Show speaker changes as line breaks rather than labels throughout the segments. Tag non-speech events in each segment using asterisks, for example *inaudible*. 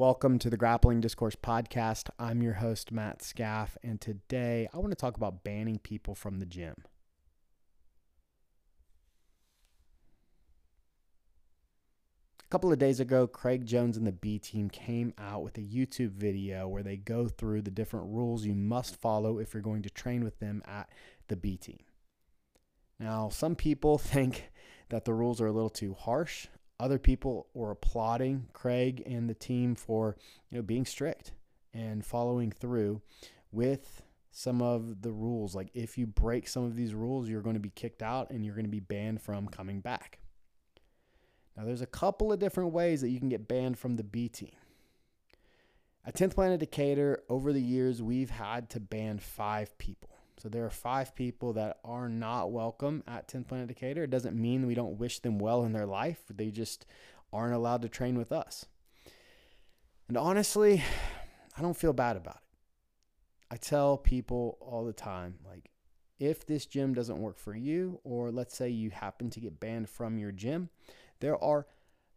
Welcome to the Grappling Discourse Podcast. I'm your host, Matt Scaff, and today I want to talk about banning people from the gym. A couple of days ago, Craig Jones and the B team came out with a YouTube video where they go through the different rules you must follow if you're going to train with them at the B team. Now, some people *laughs* think that the rules are a little too harsh other people were applauding Craig and the team for you know being strict and following through with some of the rules. Like if you break some of these rules, you're going to be kicked out and you're going to be banned from coming back. Now there's a couple of different ways that you can get banned from the B team. At 10th Planet Decatur, over the years, we've had to ban five people. So there are five people that are not welcome at 10th Planet Decatur. It doesn't mean we don't wish them well in their life. They just aren't allowed to train with us. And honestly, *sighs* I don't feel bad about it. I tell people all the time like if this gym doesn't work for you or let's say you happen to get banned from your gym, there are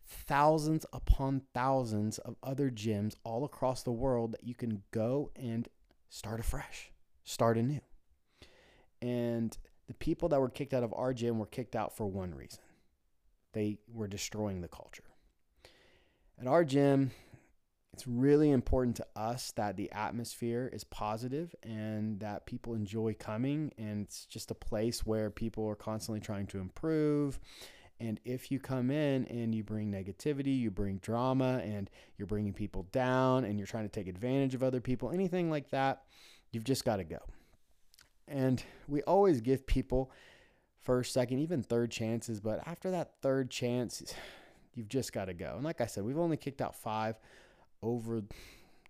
thousands upon thousands of other gyms all across the world that you can go and start afresh, start anew. And the people that were kicked out of our gym were kicked out for one reason they were destroying the culture. At our gym, it's really important to us that the atmosphere is positive and that people enjoy coming. And it's just a place where people are constantly trying to improve. And if you come in and you bring negativity, you bring drama, and you're bringing people down, and you're trying to take advantage of other people, anything like that, you've just got to go. And we always give people first, second, even third chances. But after that third chance, you've just got to go. And like I said, we've only kicked out five over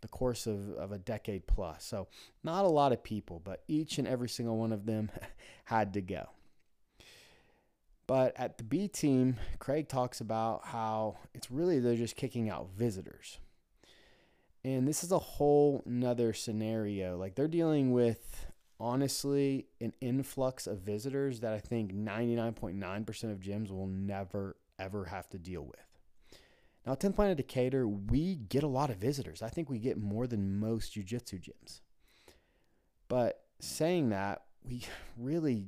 the course of, of a decade plus. So not a lot of people, but each and every single one of them *laughs* had to go. But at the B team, Craig talks about how it's really they're just kicking out visitors. And this is a whole nother scenario. Like they're dealing with honestly an influx of visitors that I think 99.9% of gyms will never, ever have to deal with. Now, 10th Planet Decatur, we get a lot of visitors. I think we get more than most jiu jitsu gyms. But saying that, we *laughs* really,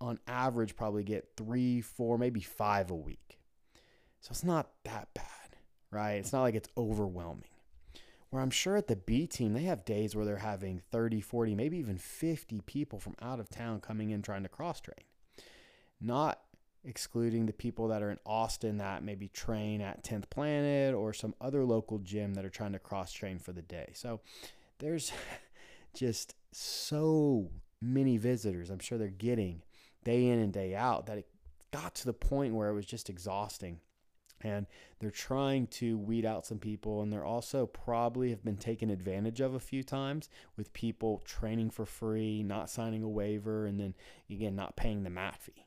on average, probably get three, four, maybe five a week. So it's not that bad, right? It's not like it's overwhelming. Where I'm sure at the B team, they have days where they're having 30, 40, maybe even 50 people from out of town coming in trying to cross train. Not excluding the people that are in Austin that maybe train at 10th Planet or some other local gym that are trying to cross train for the day. So there's *laughs* just so many visitors I'm sure they're getting day in and day out that it got to the point where it was just exhausting and they're trying to weed out some people and they're also probably have been taken advantage of a few times with people training for free not signing a waiver and then again not paying the mat fee.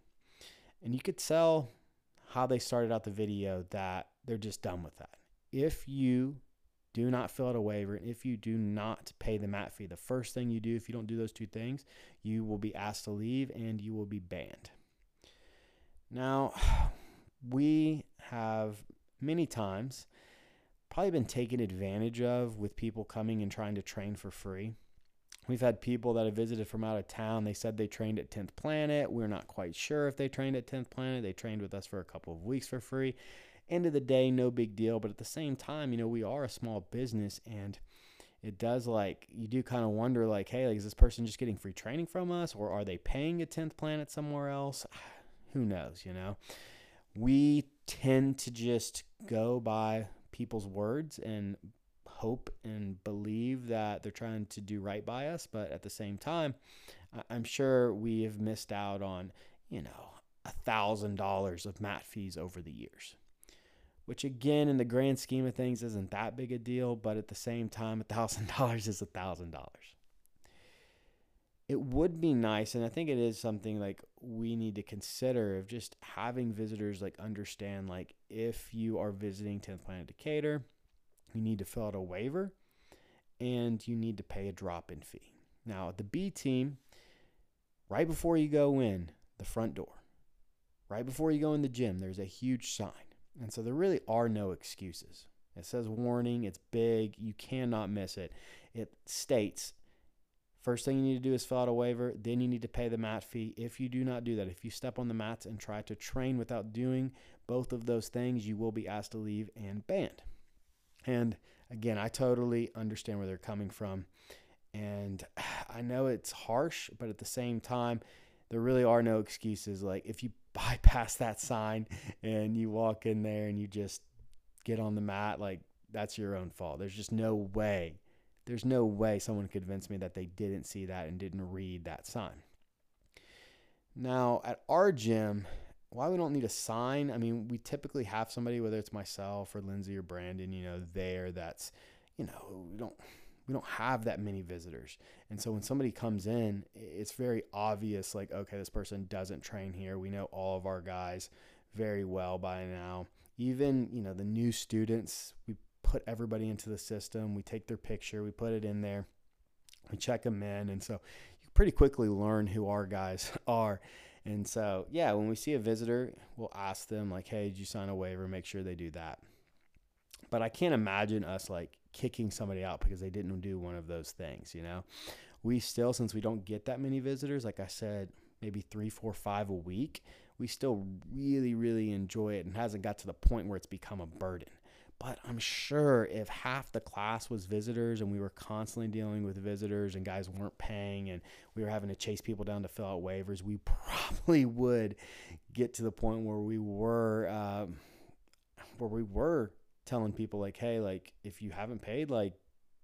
And you could tell how they started out the video that they're just done with that. If you do not fill out a waiver and if you do not pay the mat fee the first thing you do if you don't do those two things you will be asked to leave and you will be banned. Now *sighs* we have many times probably been taken advantage of with people coming and trying to train for free. We've had people that have visited from out of town. They said they trained at 10th Planet. We're not quite sure if they trained at 10th Planet. They trained with us for a couple of weeks for free. End of the day, no big deal. But at the same time, you know, we are a small business and it does like, you do kind of wonder, like, hey, like, is this person just getting free training from us or are they paying a 10th Planet somewhere else? *sighs* Who knows, you know? We tend to just go by people's words and hope and believe that they're trying to do right by us. But at the same time, I'm sure we have missed out on, you know, a thousand dollars of mat fees over the years. Which again, in the grand scheme of things, isn't that big a deal, but at the same time, a thousand *laughs* dollars is a thousand dollars it would be nice and i think it is something like we need to consider of just having visitors like understand like if you are visiting 10th planet decatur you need to fill out a waiver and you need to pay a drop-in fee now the b team right before you go in the front door right before you go in the gym there's a huge sign and so there really are no excuses It says warning, it's big, you cannot miss it. It states First thing you need to do is fill out a waiver. Then you need to pay the mat fee. If you do not do that, if you step on the mats and try to train without doing both of those things, you will be asked to leave and banned. And again, I totally understand where they're coming from. And *sighs* I know it's harsh, but at the same time, there really are no excuses. Like if you *laughs* bypass that sign and you walk in there and you just get on the mat, like that's your own fault. There's just no way there's no way someone could convince me that they didn't see that and didn't read that sign. Now, at our gym, why we don't need a sign, I mean, we typically have somebody, whether it's myself or Lindsay or Brandon, you know, there that's, you know, we don't we don't have that many visitors. And so when somebody comes in, it's very obvious like, okay, this person doesn't train here. We know all of our guys very well by now. Even, you know, the new students, we put everybody into the system. We take their picture, we put it in there, we check them in. And so you pretty quickly learn who our guys *laughs* are. And so, yeah, when we see a visitor, we'll ask them, like, hey, did you sign a waiver? Make sure they do that. But I can't imagine us like kicking somebody out because they didn't do one of those things, you know? We still, since we don't get that many visitors, like I said, maybe three, four, five a week, we still really, really enjoy it and hasn't got to the point where it's become a burden. But I'm sure if half the class was visitors and we were constantly dealing with visitors and guys weren't paying and we were having to chase people down to fill out waivers, we *laughs* probably would get to the point where we were um, where we were telling people like, hey, like if you haven't paid, like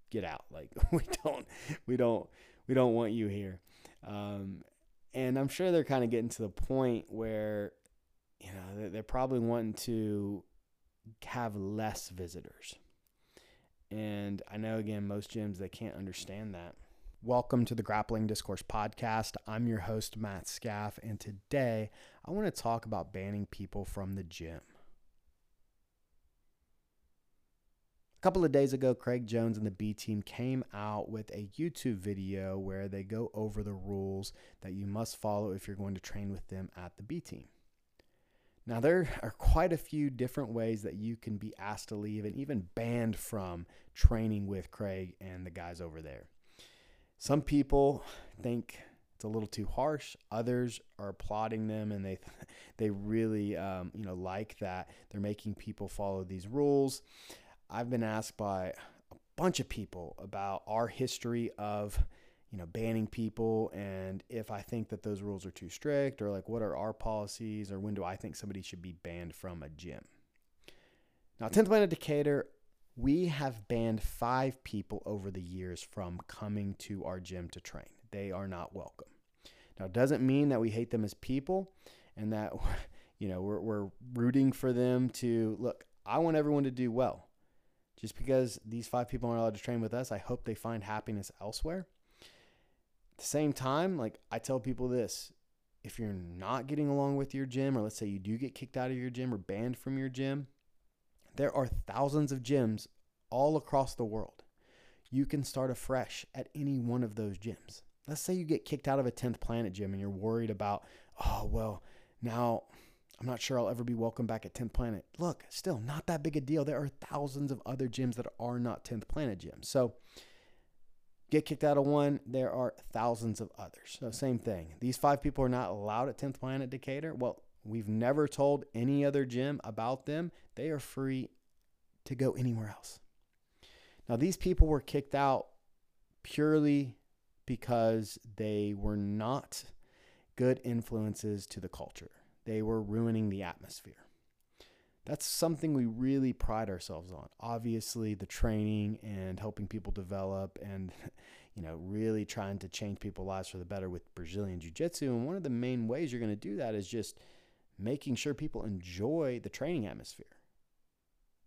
get out. *laughs* Like we don't we don't we don't want you here. Um, and I'm sure they're kind of getting to the point where you know they're probably wanting to have less visitors. And I know, again, most gyms, they can't understand that. Welcome to the Grappling Discourse Podcast. I'm your host, Matt Scaff, and today I want to talk about banning people from the gym. A couple of days ago, Craig Jones and the B team came out with a YouTube video where they go over the rules that you must follow if you're going to train with them at the B team. Now, there are quite a few different ways that you can be asked to leave and even banned from training with Craig and the guys over there. Some people think it's a little too harsh. Others are applauding them, and they *laughs* they really um, you know like that they're making people follow these rules. I've been asked by a bunch of people about our history of you know, banning people and if I think that those rules are too strict or like what are our policies or when do I think somebody should be banned from a gym. Now, 10th Planet Decatur, we have banned five people over the years from coming to our gym to train. They are not welcome. Now, it doesn't mean that we hate them as people and that, *laughs* you know, we're, we're rooting for them to look, I want everyone to do well. Just because these five people aren't allowed to train with us, I hope they find happiness elsewhere. Same time, like I tell people this if you're not getting along with your gym, or let's say you do get kicked out of your gym or banned from your gym, there are thousands of gyms all across the world. You can start afresh at any one of those gyms. Let's say you get kicked out of a 10th Planet gym and you're worried about, oh, well, now I'm not sure I'll ever be welcome back at 10th Planet. Look, still not that big a deal. There are thousands of other gyms that are not 10th Planet gyms. So get kicked out of one, there are thousands of others. So, same thing. These five people are not allowed at 10th Planet Decatur. Well, we've never told any other gym about them. They are free to go anywhere else. Now, these people were kicked out purely because they were not good influences to the culture, they were ruining the atmosphere that's something we really pride ourselves on. Obviously, the training and helping people develop and *laughs* you know, really trying to change people's lives for the better with Brazilian Jiu-Jitsu. And one of the main ways you're going to do that is just making sure people enjoy the training atmosphere.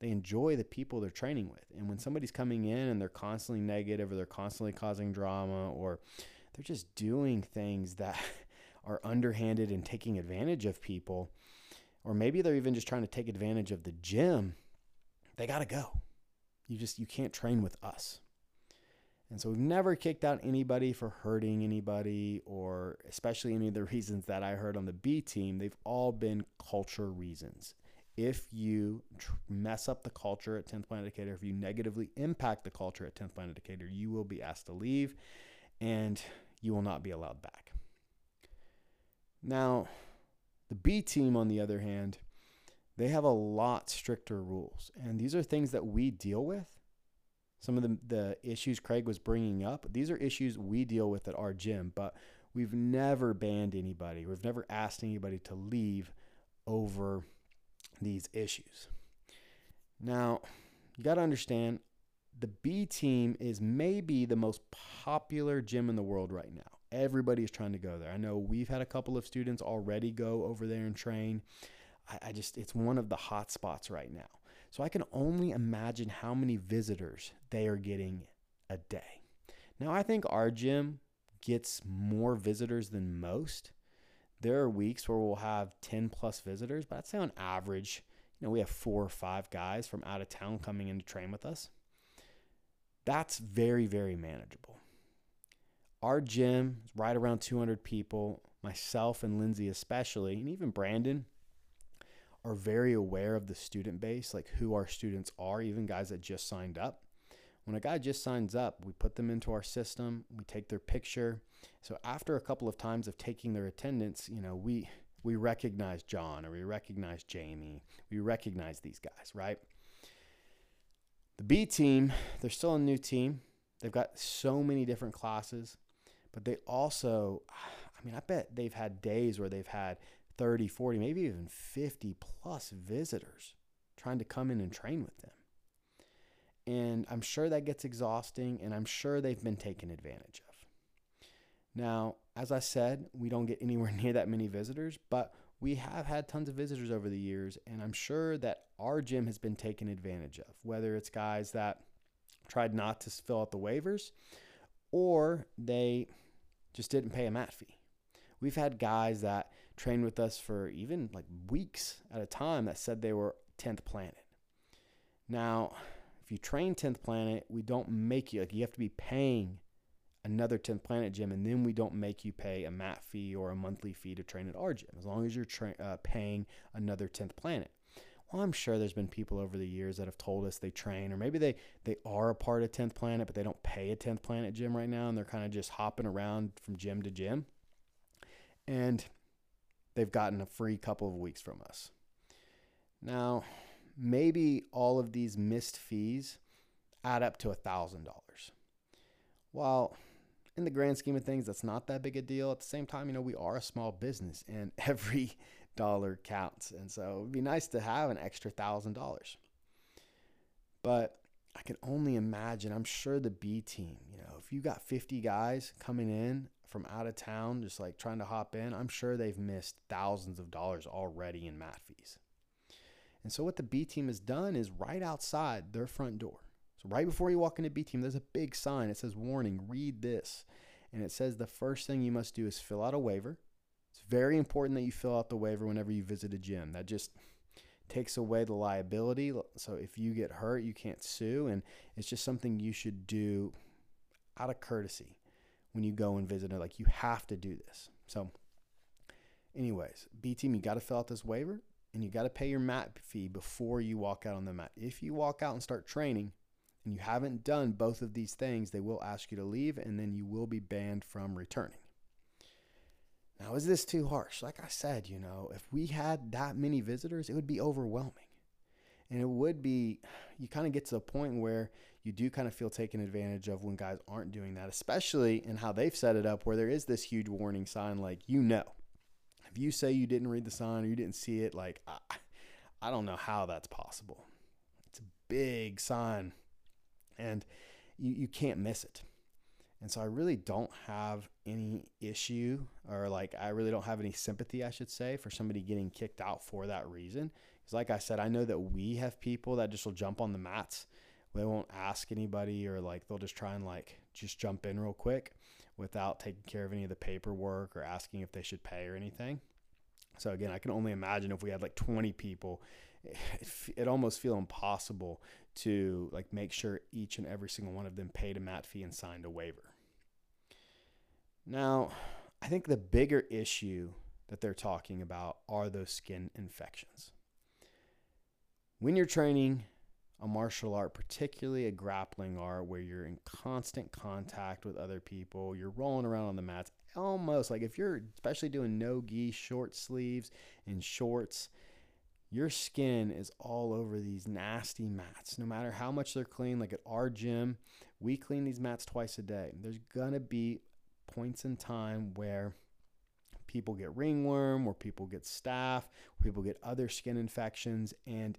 They enjoy the people they're training with. And when somebody's coming in and they're constantly negative or they're constantly causing drama or they're just doing things that *laughs* are underhanded and taking advantage of people, or maybe they're even just trying to take advantage of the gym, they got to go. You just you can't train with us. And so we've never kicked out anybody for hurting anybody or especially any of the *laughs* reasons that I heard on the B team, they've all been culture reasons. if you tr- mess up the culture at 10th Planet Decatur, if you negatively impact the culture at 10th Planet Decatur, you will be asked to leave and you will not be allowed back. Now, the B team, on the other hand, they have a lot stricter rules. And these are things that we deal with. Some of the, the issues Craig was bringing up, these are issues we deal with at our gym, but we've never banned anybody. We've never asked anybody to leave over these issues. Now, you got to understand the B team is maybe the most popular gym in the world right now. Everybody is trying to go there. I know we've had a couple of students already go over there and train. I, I just, it's one of the hot spots right now. So I can only imagine how many visitors they are getting a day. Now, I think our gym gets more visitors than most. There are weeks where we'll have 10 plus visitors, but I'd say on average, you know, we have four or five guys from out of town coming in to train with us. That's very, very manageable. Our gym is right around 200 people. Myself and Lindsay, especially, and even Brandon, are very aware of the student base, like who our students are, even guys that just signed up. When a guy just signs up, we put them into our system, we take their picture. So after a couple of times of taking their attendance, you know, we we recognize John or we recognize Jamie. We recognize these guys, right? The B team, they're still a new team. They've got so many different classes, but they also *sighs* I mean, I bet they've had days where they've had 30, 40, maybe even 50 plus visitors trying to come in and train with them. And I'm sure that gets exhausting, and I'm sure they've been taken advantage of. Now, as I said, we don't get anywhere *laughs* near that many visitors, but we have had tons of visitors over the years, and I'm sure that our gym has been taken advantage of, whether it's guys that tried not to fill out the waivers or they just didn't pay a mat fee. We've had guys that trained with us for even like weeks at a time that said they were 10th planet. Now, if you train 10th planet, we don't make you like you have to be paying another 10th planet gym and then we don't make you pay a mat fee or a monthly fee to train at our gym as long as you're tra- uh, paying another 10th planet well i'm sure there's been people over the years that have told us they train or maybe they they are a part of 10th planet but they don't pay a 10th planet gym right now and they're kind of just hopping around from gym to gym and they've gotten a free couple of weeks from us now maybe all of these missed fees add up to a thousand dollars. While in the grand scheme of things, that's not that big a deal. At the same time, you know, we are a small business and *laughs* every dollar counts. And so it'd be nice to have an extra thousand dollars. But I can only imagine, I'm sure the B team, you know, if you got 50 guys coming in from out of town, just like trying to hop in, I'm sure they've missed thousands of dollars already in mat fees. And so what the B team has done is right outside their front door. So right before you walk into B team, there's a big sign. It says warning, read this. And it says the first thing you must do is fill out a waiver. It's very important that you fill out the waiver whenever you visit a gym. That just takes away the liability. So if you get hurt, you can't sue. And it's just something you should do out of courtesy when you go and visit it. Like you have to do this. So, anyways, B team, you got to fill out this waiver and you got to pay your mat fee before you walk out on the mat. If you walk out and start training and you haven't done both of these things, they will ask you to leave and then you will be banned from returning. Now, is this too harsh? Like I said, you know, if we had that many visitors, it would be overwhelming. And it would be, you kind of get to the point where you do kind of feel taken advantage of when guys aren't doing that, especially in how they've set it up where there is this huge warning sign like, you know, if you say you didn't read the sign or you didn't see it, like I, I don't know how that's possible. It's a big sign, and you, you can't miss it. And so I really don't have any issue, or like I really don't have any sympathy, I should say, for somebody getting kicked out for that reason. Because, like I said, I know that we have people that just will jump on the mats. They won't ask anybody, or like they'll just try and like just jump in real quick without taking care of any of the paperwork or asking if they should pay or anything. So again, I can only imagine if we had like 20 people, it, it almost feel impossible to like make sure each and every single one of them paid a mat fee and signed a waiver. Now, I think the bigger issue that they're talking about are those skin infections. when you're training a martial art, particularly a grappling art where you're in constant contact with other people, you're rolling around on the mats, almost like if you're especially doing no gi, short sleeves, and shorts, your skin is all over these nasty mats. No matter how much they're clean, like at our gym, we clean these mats twice a day. There's gonna be points in time where people get ringworm, where people get staph, where people get other skin infections, and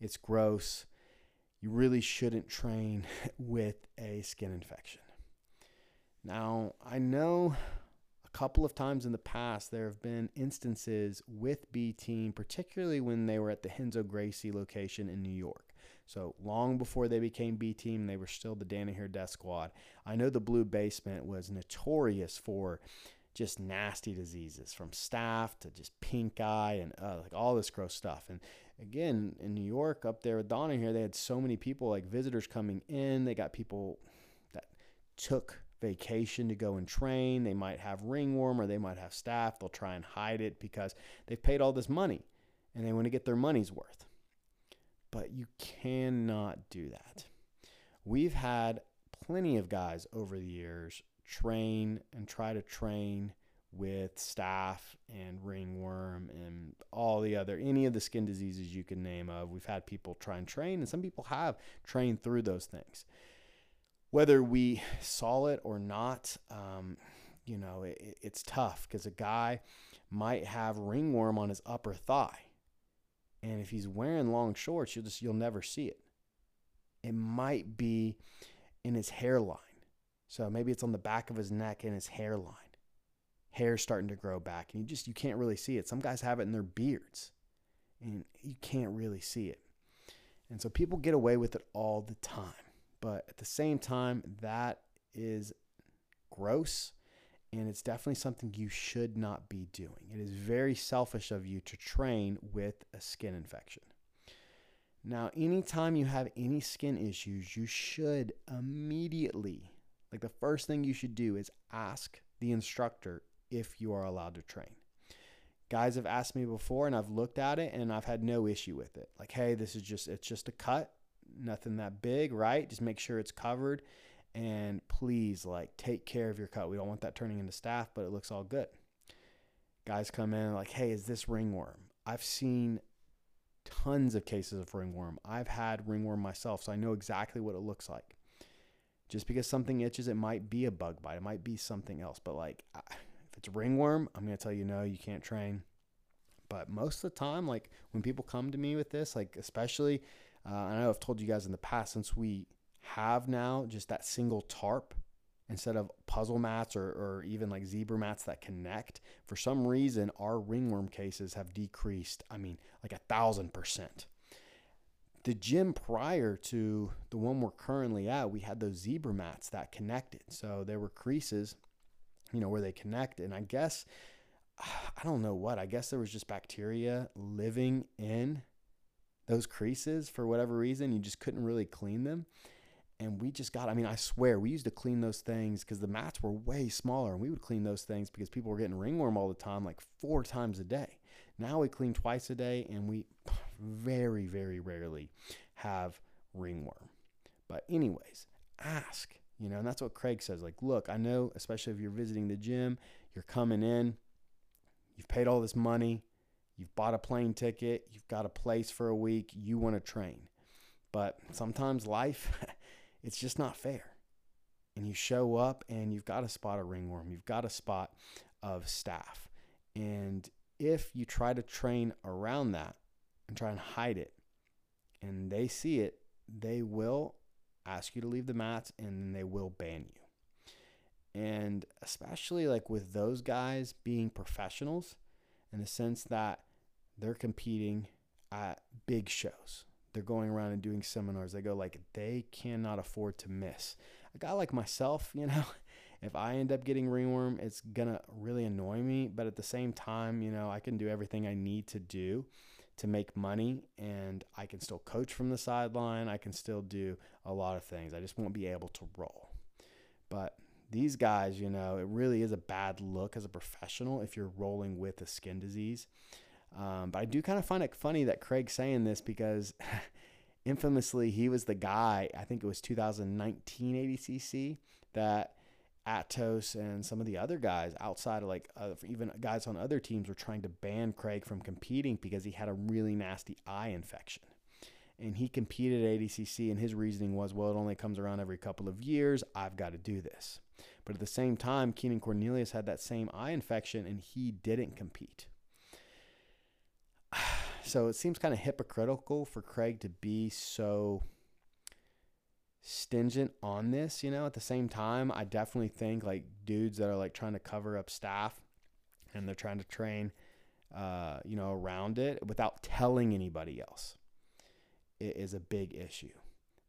it's gross you really shouldn't train *laughs* with a skin infection. Now, I know a couple of times in the past there have been instances with B Team, particularly when they were at the Renzo Gracie location in New York. So long before they became B Team, they were still the Danaher Death Squad. I know the Blue Basement was notorious for just nasty diseases, from staph to just pink eye and uh, like all this gross stuff. And again, in New York, up there with Donna they had so many people, like visitors coming in. They got people that took vacation to go and train. They might have ringworm or they might have staph. They'll try and hide it because they've paid all this money and they want to get their money's worth. But you cannot do that. We've had plenty of guys over the years train and try to train with staph and ringworm and all the other any of the skin diseases you can name of. We've had people try and train and some people have trained through those things. Whether we saw it or not um, you know it, it's tough because a guy might have ringworm on his upper thigh and if he's wearing long shorts you'll just you'll never see it. It might be in his hairline. So maybe it's on the back of his neck and his hairline. Hair's starting to grow back and you just you can't really see it. Some guys have it in their beards and you can't really see it. And so people get away with it all the time. But at the same time that is gross and it's definitely something you should not be doing it is very selfish of you to train with a skin infection now anytime you have any skin issues you should immediately like the first thing you should do is ask the instructor if you are allowed to train. Guys have asked me before and I've looked at it and I've had no issue with it. Like, hey, this is just it's just a cut, nothing that big, right? Just make sure it's covered and please like take care of your cut. We don't want that turning into staph, but it looks all good. Guys come in like, "Hey, is this ringworm?" I've seen tons of cases of ringworm. I've had ringworm myself, so I know exactly what it looks like. Just because something itches, it might be a bug bite. It might be something else, but like if it's ringworm, I'm to tell you no, you can't train. But most of the time, like when people come to me with this, like especially, uh, I know I've told you guys in the past, since we have now just that single tarp instead of puzzle mats or, or even like zebra mats that connect, for some reason, our ringworm cases have decreased. I mean, like a thousand percent. The gym prior to the one we're currently at, we had those zebra mats that connected. So there were creases you know, where they connect. And I guess, I don't know what, I guess there was just bacteria living in those creases for whatever reason. You just couldn't really clean them. And we just got, I mean, I swear, we used to clean those things because the mats were way smaller and we would clean those things because people were getting ringworm all the time, like four times a day. Now we clean twice a day and we *sighs* very, very rarely have ringworm. But, anyways, ask you know, and that's what Craig says. Like, look, I know, especially if you're visiting the gym, you're coming in, you've paid all this money, you've bought a plane ticket, you've got a place for a week, you want to train. But sometimes life, *laughs* it's just not fair. And you show up and you've got a spot of ringworm, you've got a spot of staph. And if you try to train around that and try and hide it, and they see it, they will ask you to leave the mats and they will ban you. And especially like with those guys being professionals in the sense that they're competing at big shows. They're going around and doing seminars. They go like they cannot afford to miss. A guy like myself, *laughs* you know, if I end up getting ringworm, it's gonna really annoy me. But at the same time, you know, I can do everything I need to do to make money and I can still coach from the sideline. I can still do a lot of things. I just won't be able to roll. But these guys, you know, it really is a bad look as a professional if you're rolling with a skin disease. Um, but I do kind of find it funny that Craig's saying this because *laughs* infamously he was the guy, I think it was 2019 ADCC, that Atos and some of the other guys outside of like uh, even guys on other teams were trying to ban Craig from competing because he had a really nasty eye infection. And he competed at ADCC, and his reasoning was, well, it only comes around every couple of years. I've got to do this. But at the same time, Keenan Cornelius had that same eye infection, and he didn't compete. So it seems kind of hypocritical for Craig to be so stingent on this, you know. At the same time, I definitely think like dudes that are like trying to cover up staph and they're trying to train uh, you know, around it without telling anybody else. It is a big issue.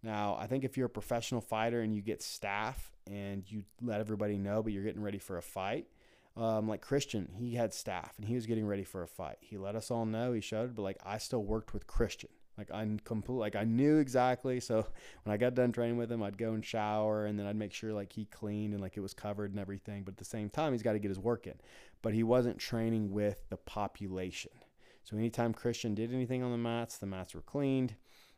Now, I think if you're a professional fighter and you get staph and you let everybody know, but you're getting ready for a fight, um, like Christian, he had staph and he was getting ready for a fight. He let us all know. He showed, but like I still worked with Christian. Like I complete, like I knew exactly. So *laughs* when I got done training with him, I'd go and shower, and then I'd make sure like he cleaned and like it was covered and everything. But at the same time, he's got to get his work in. But he wasn't training with the population. So anytime Christian did anything on the mats, the mats were cleaned,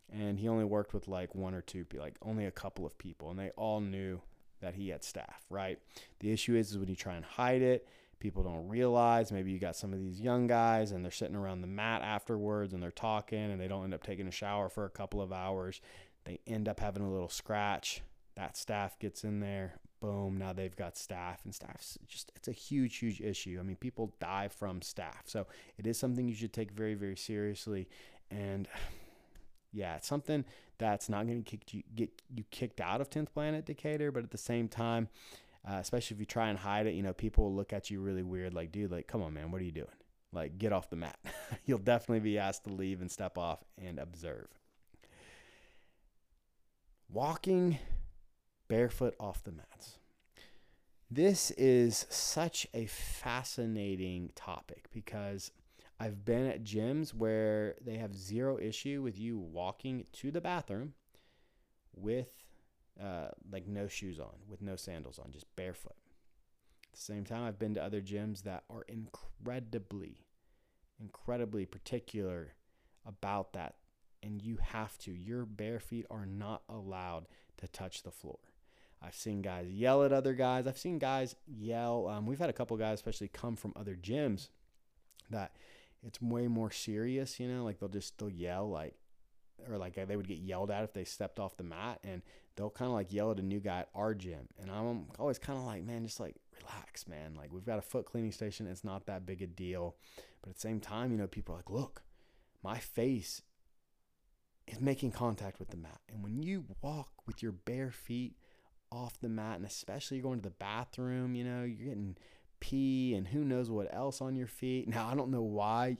and he only worked with like one or two, like only a couple of people, and they all knew that he had staph, right? The issue is, is when you try and hide it, people don't realize. Maybe you got some of these young guys and they're sitting around the mat afterwards and they're talking and they don't end up taking a shower for a couple of hours. They end up having a little scratch. That staph gets in there. Boom. Now they've got staph and staph's just, it's a huge, huge issue. I mean, people die from staph. So it is something you should take very, very seriously. And *sighs* yeah, it's something that's not going to you, get you kicked out of 10th Planet Decatur, but at the same time, uh, especially if you try and hide it, you know, people will look at you really weird, like, dude, like, come on, man, what are you doing? Like, get off the mat. *laughs* You'll definitely be asked to leave and step off and observe. Walking barefoot off the mats. This is such a fascinating topic because I've been at gyms where they have zero issue with you walking to the bathroom with uh, like no shoes on, with no sandals on, just barefoot. At the same time, I've been to other gyms that are incredibly, incredibly particular about that. And you have to. Your bare feet are not allowed to touch the floor. I've seen guys yell at other guys. I've seen guys yell. Um, we've had a couple guys, especially come from other gyms, that it's way more serious, you know, like they'll just they'll yell like or like they would get yelled at if they stepped off the mat and they'll kind of like yell at a new guy at our gym. And i'm always kind of like man just like relax man. Like we've got a foot cleaning station. It's not that big a deal. But at the same time you know people are like look my face is making contact with the mat. And when you walk with your bare feet off the mat and especially you're going to the bathroom you know you're getting pee and who knows what else on your feet. Now, I don't know why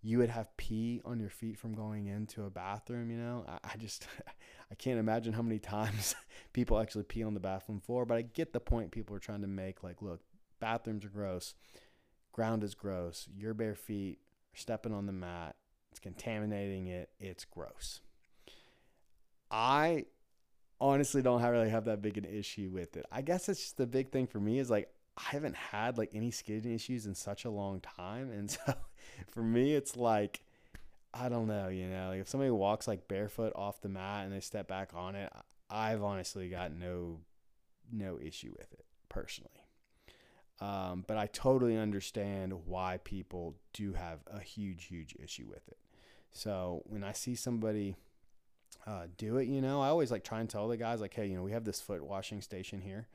you would have pee on your feet from going into a bathroom, you know? I, I just, *laughs* I can't imagine how many times *laughs* people actually pee on the bathroom floor, but I get the point people are trying to make. Like, look, bathrooms are gross, ground is gross, your bare feet are stepping on the mat, it's contaminating it, it's gross. I honestly don't really have that big an issue with it. I guess it's just the big thing for me is like I haven't had like any skin issues in such a long time. And *laughs* so for me, it's like, I don't know, you know, like if somebody walks like barefoot off the mat and they step back on it, I've honestly got no, no issue with it personally. Um, but I totally understand why people do have a huge, huge issue with it. So when I see somebody uh, do it, you know, I always like try and tell the guys like, hey, you know, we have this foot washing station here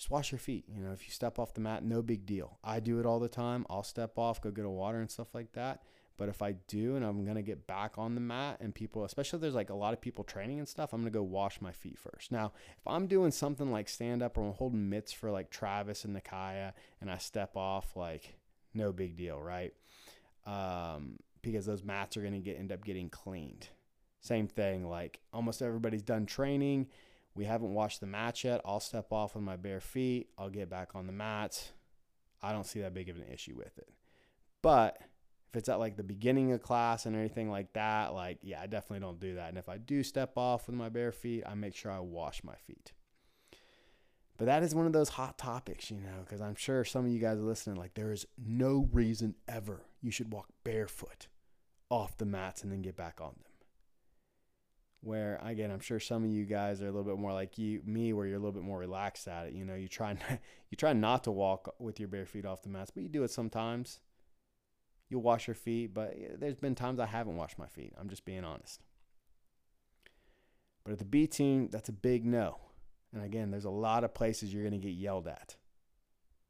just wash your feet. You know, if you step off the mat, no big deal. I do it all the time. I'll step off, go get a water and stuff like that. But if I do and I'm gonna get back on the mat and people, especially if there's like a lot of people training and stuff, I'm gonna go wash my feet first. Now, if I'm doing something like stand up or I'm holding mitts for like Travis and Nakaya and I step off, like no big deal, right? Um, because those mats are gonna get end up getting cleaned. Same thing, like almost everybody's done training we haven't watched the match yet. I'll step off with my bare feet. I'll get back on the mats. I don't see that big of an issue with it. But if it's at like the beginning of class and anything like that, like, yeah, I definitely don't do that. And if I do step off with my bare feet, I make sure I wash my feet. But that is one of those hot topics, you know, because I'm sure some of you guys are listening. Like, there is no reason ever you should walk barefoot off the mats and then get back on them. Where again, I'm sure some of you guys are a little bit more like you, me, where you're a little bit more relaxed at it. You know, you try *laughs* you try not to walk with your bare feet off the mats, but you do it sometimes. You'll wash your feet, but there's been times I haven't washed my feet. I'm just being honest. But at the B team, that's a big no. And again, there's a lot of places you're going to get yelled at.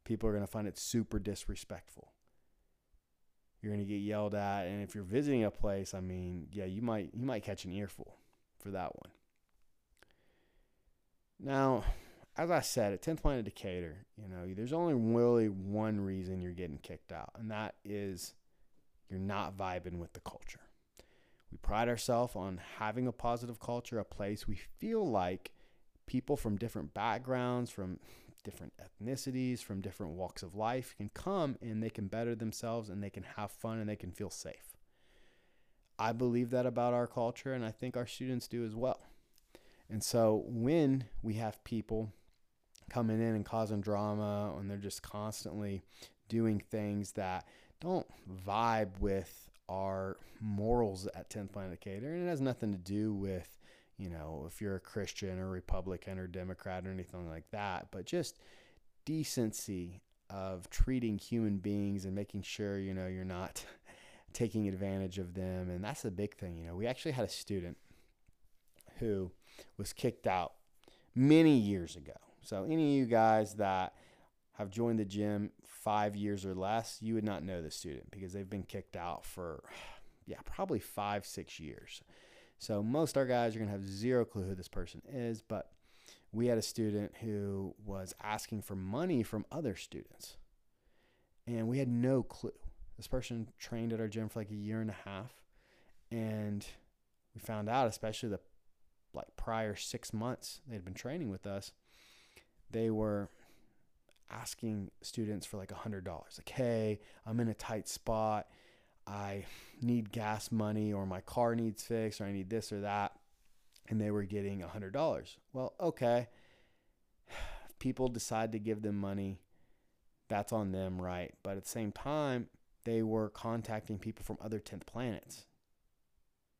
People are going to find it super disrespectful. You're going to get yelled at, and if you're visiting a place, I mean, yeah, you might you might catch an earful for that one. Now, as I said, at 10th Planet Decatur, you know, there's only really one reason you're getting kicked out, and that is you're not vibing with the culture. We pride ourselves on having a positive culture, a place we feel like people from different backgrounds, from different ethnicities, from different walks of life can come and they can better themselves and they can have fun and they can feel safe. I believe that about our culture and I think our students do as well. And so when we have people coming in and causing drama and they're just constantly doing things that don't vibe with our morals at 10th Planet Decatur, and it has nothing to do with you know, if you're a Christian or Republican or Democrat or anything like that, but just decency of treating human beings and making sure, you know, you're not taking advantage of them. And that's the big thing. You know, we actually had a student who was kicked out many years ago. So, any of you guys that have joined the gym five years or less, you would not know the student because they've been kicked out for, *sighs* yeah, probably five, six years. So most our guys are going to have zero clue who this person is, but we had a student who was asking for money from other students. And we had no clue. This person trained at our gym for like a year and a half. And we found out, especially the like prior six months they had been training with us, they were asking students for like a hundred dollars. Like, hey, I'm in a tight spot. I need gas money or my car needs fixed or I need this or that. And they were getting a $100. Well, okay. People decide to give them money, that's on them, right? But at the same time, they were contacting people from other 10th planets.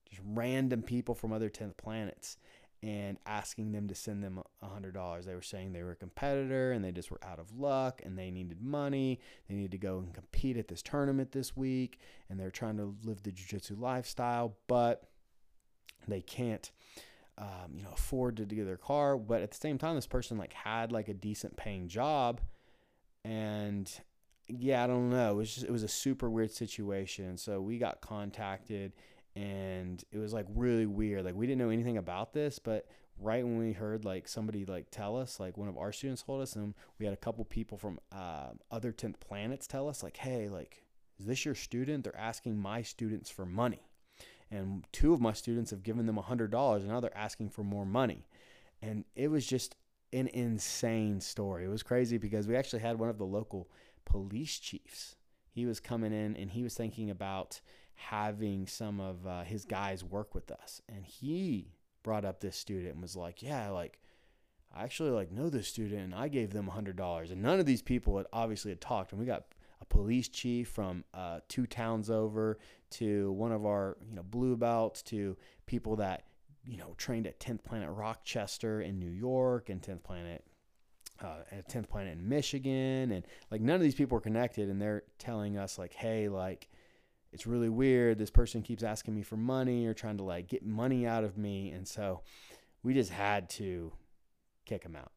Just random people from other 10th planets and asking them to send them a $100. They were saying they were a competitor and they just were out of luck and they needed money. They needed to go and compete at this tournament this week and they're trying to live the jiu-jitsu lifestyle, but they can't um, you know afford to get their car but at the same time this person like had like a decent paying job and yeah i don't know it was just it was a super weird situation so we got contacted and it was like really weird. Like we didn't know anything about this, but right when we heard like somebody like tell us, like one of our students told us, and we had a couple people from uh, other tenth planets tell us, like, hey, like, is this your student? They're asking my students for money, and two of my students have given them a hundred dollars, and now they're asking for more money, and it was just an insane story. It was crazy because we actually had one of the local police chiefs. He was coming in and he was thinking about having some of uh, his guys work with us. And he brought up this student and was like yeah like i actually like know this student and i gave them a hundred dollars. And none of these people had obviously had talked and we got a police chief from uh, two towns over to one of our you know blue belts to people that you know trained at 10th planet rochester in new york and 10th planet uh, at 10th planet in michigan and like none of these people are connected and they're telling us like hey like it's really weird. This person keeps asking me for money or trying to like get money out of me. And so we just had to kick him out.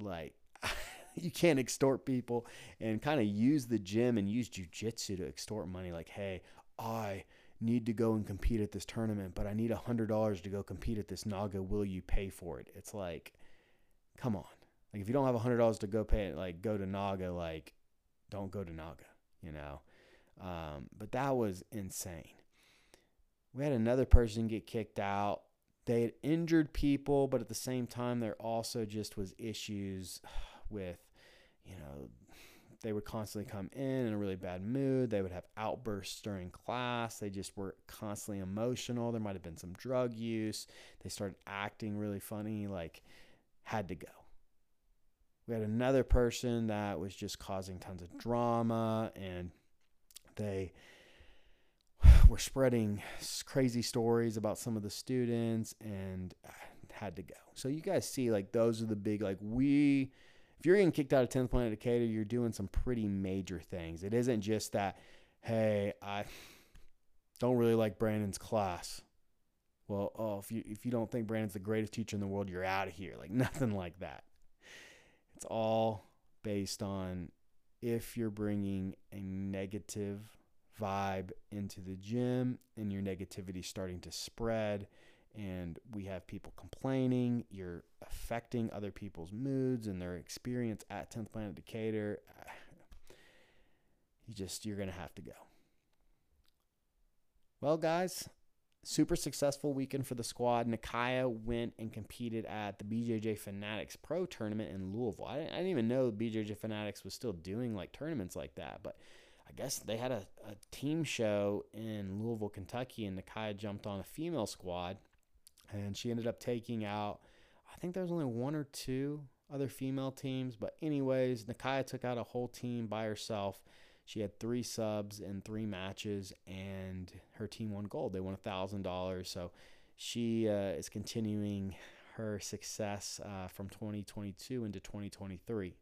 Like, *laughs* you can't extort people and kind of use the gym and use jujitsu to extort money. Like, hey, I need to go and compete at this tournament, but I need a hundred dollars to go compete at this Naga. Will you pay for it? It's like, come on. Like, if you don't have hundred dollars to go pay like go to Naga, like, don't go to Naga, you know? Um, but that was insane. We had another person get kicked out. They had injured people, but at the same time, there also just was issues *sighs* with, you know, they would constantly come in in a really bad mood. They would have outbursts during class. They just were constantly emotional. There might have been some drug use. They started acting really funny, like, had to go. We had another person that was just causing tons of drama and they *sighs* were spreading crazy stories about some of the students and uh, had to go. So you guys see like those are the big like we if you're getting kicked out of 10th Planet Decatur, you're doing some pretty major things. It isn't just that, hey, I don't really like Brandon's class. Well, oh, if you if you don't think Brandon's the greatest teacher in the world, you're out of here. Like *laughs* nothing like that. It's all based on if you're bringing a negative vibe into the gym and your negativity starting to spread and we have people complaining, you're affecting other people's moods and their experience at 10th Planet Decatur. *sighs* You just, you're to have to go. Well, guys, super successful weekend for the squad. Nakaya went and competed at the BJJ Fanatics Pro Tournament in Louisville. I didn't, I didn't even know BJJ Fanatics was still doing like tournaments like that, but I guess they had a, a team show in Louisville, Kentucky, and Nakaya jumped on a female squad and she ended up taking out I think there was only one or two other female teams, but anyways, Nakaya took out a whole team by herself. She had three subs in three matches, and her team won gold. They won a thousand dollars. So she uh, is continuing her success uh, from 2022 into 2023.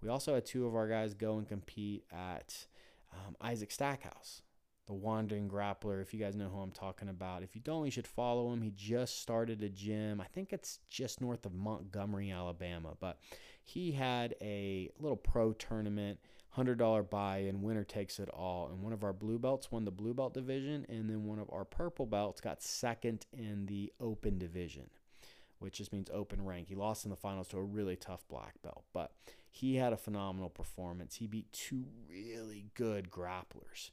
We also had two of our guys go and compete at um, Isaac Stackhouse the Wandering Grappler. If you guys know who I'm talking about, if you don't, you should follow him. He just started a gym. I think it's just north of Montgomery, Alabama. But he had a little pro tournament, $100 buy in, winner takes it all. And one of our blue belts won the blue belt division, and then one of our purple belts got second in the open division, which just means open rank. He lost in the finals to a really tough black belt, but he had a phenomenal performance. He beat two really good grapplers.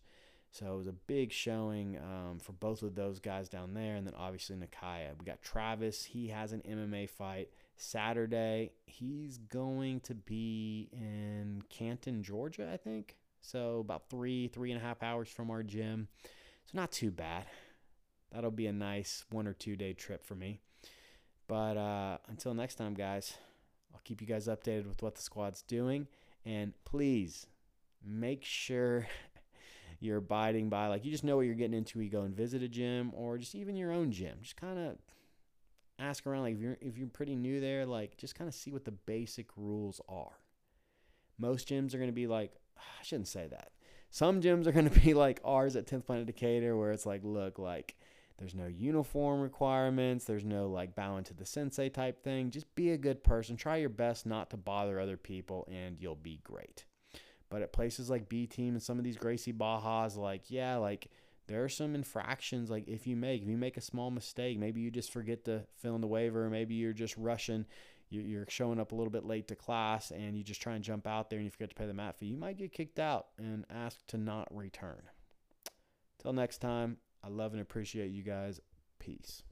So it was a big showing um, for both of those guys down there. And then obviously Nakaya. We got Travis. He has an MMA fight Saturday. He's going to be in Canton, Georgia, I think. So about three, three and a half hours from our gym. So not too bad. That'll be a nice one or two day trip for me. But uh, until next time, guys, I'll keep you guys updated with what the squad's doing. And please make sure *laughs* you're abiding by. Like you just know what you're getting into. You go and visit a gym or just even your own gym. Just kind of ask around. Like if you're if you're pretty new there, like just kind of see what the basic rules are. Most gyms are going to be like I shouldn't say that. Some gyms are going *laughs* to be like ours at 10th Planet Decatur, where it's like, look, like there's no uniform requirements. There's no like bowing to the sensei type thing. Just be a good person. Try your best not to bother other people, and you'll be great. But at places like B Team and some of these Gracie Barras, like, yeah, like there are some infractions. Like if you make, if you make a small mistake, maybe you just forget to fill in the waiver, maybe you're just rushing, you're showing up a little bit late to class and you just try and jump out there and you forget to pay the mat fee, you might get kicked out and asked to not return. Till next time, I love and appreciate you guys. Peace.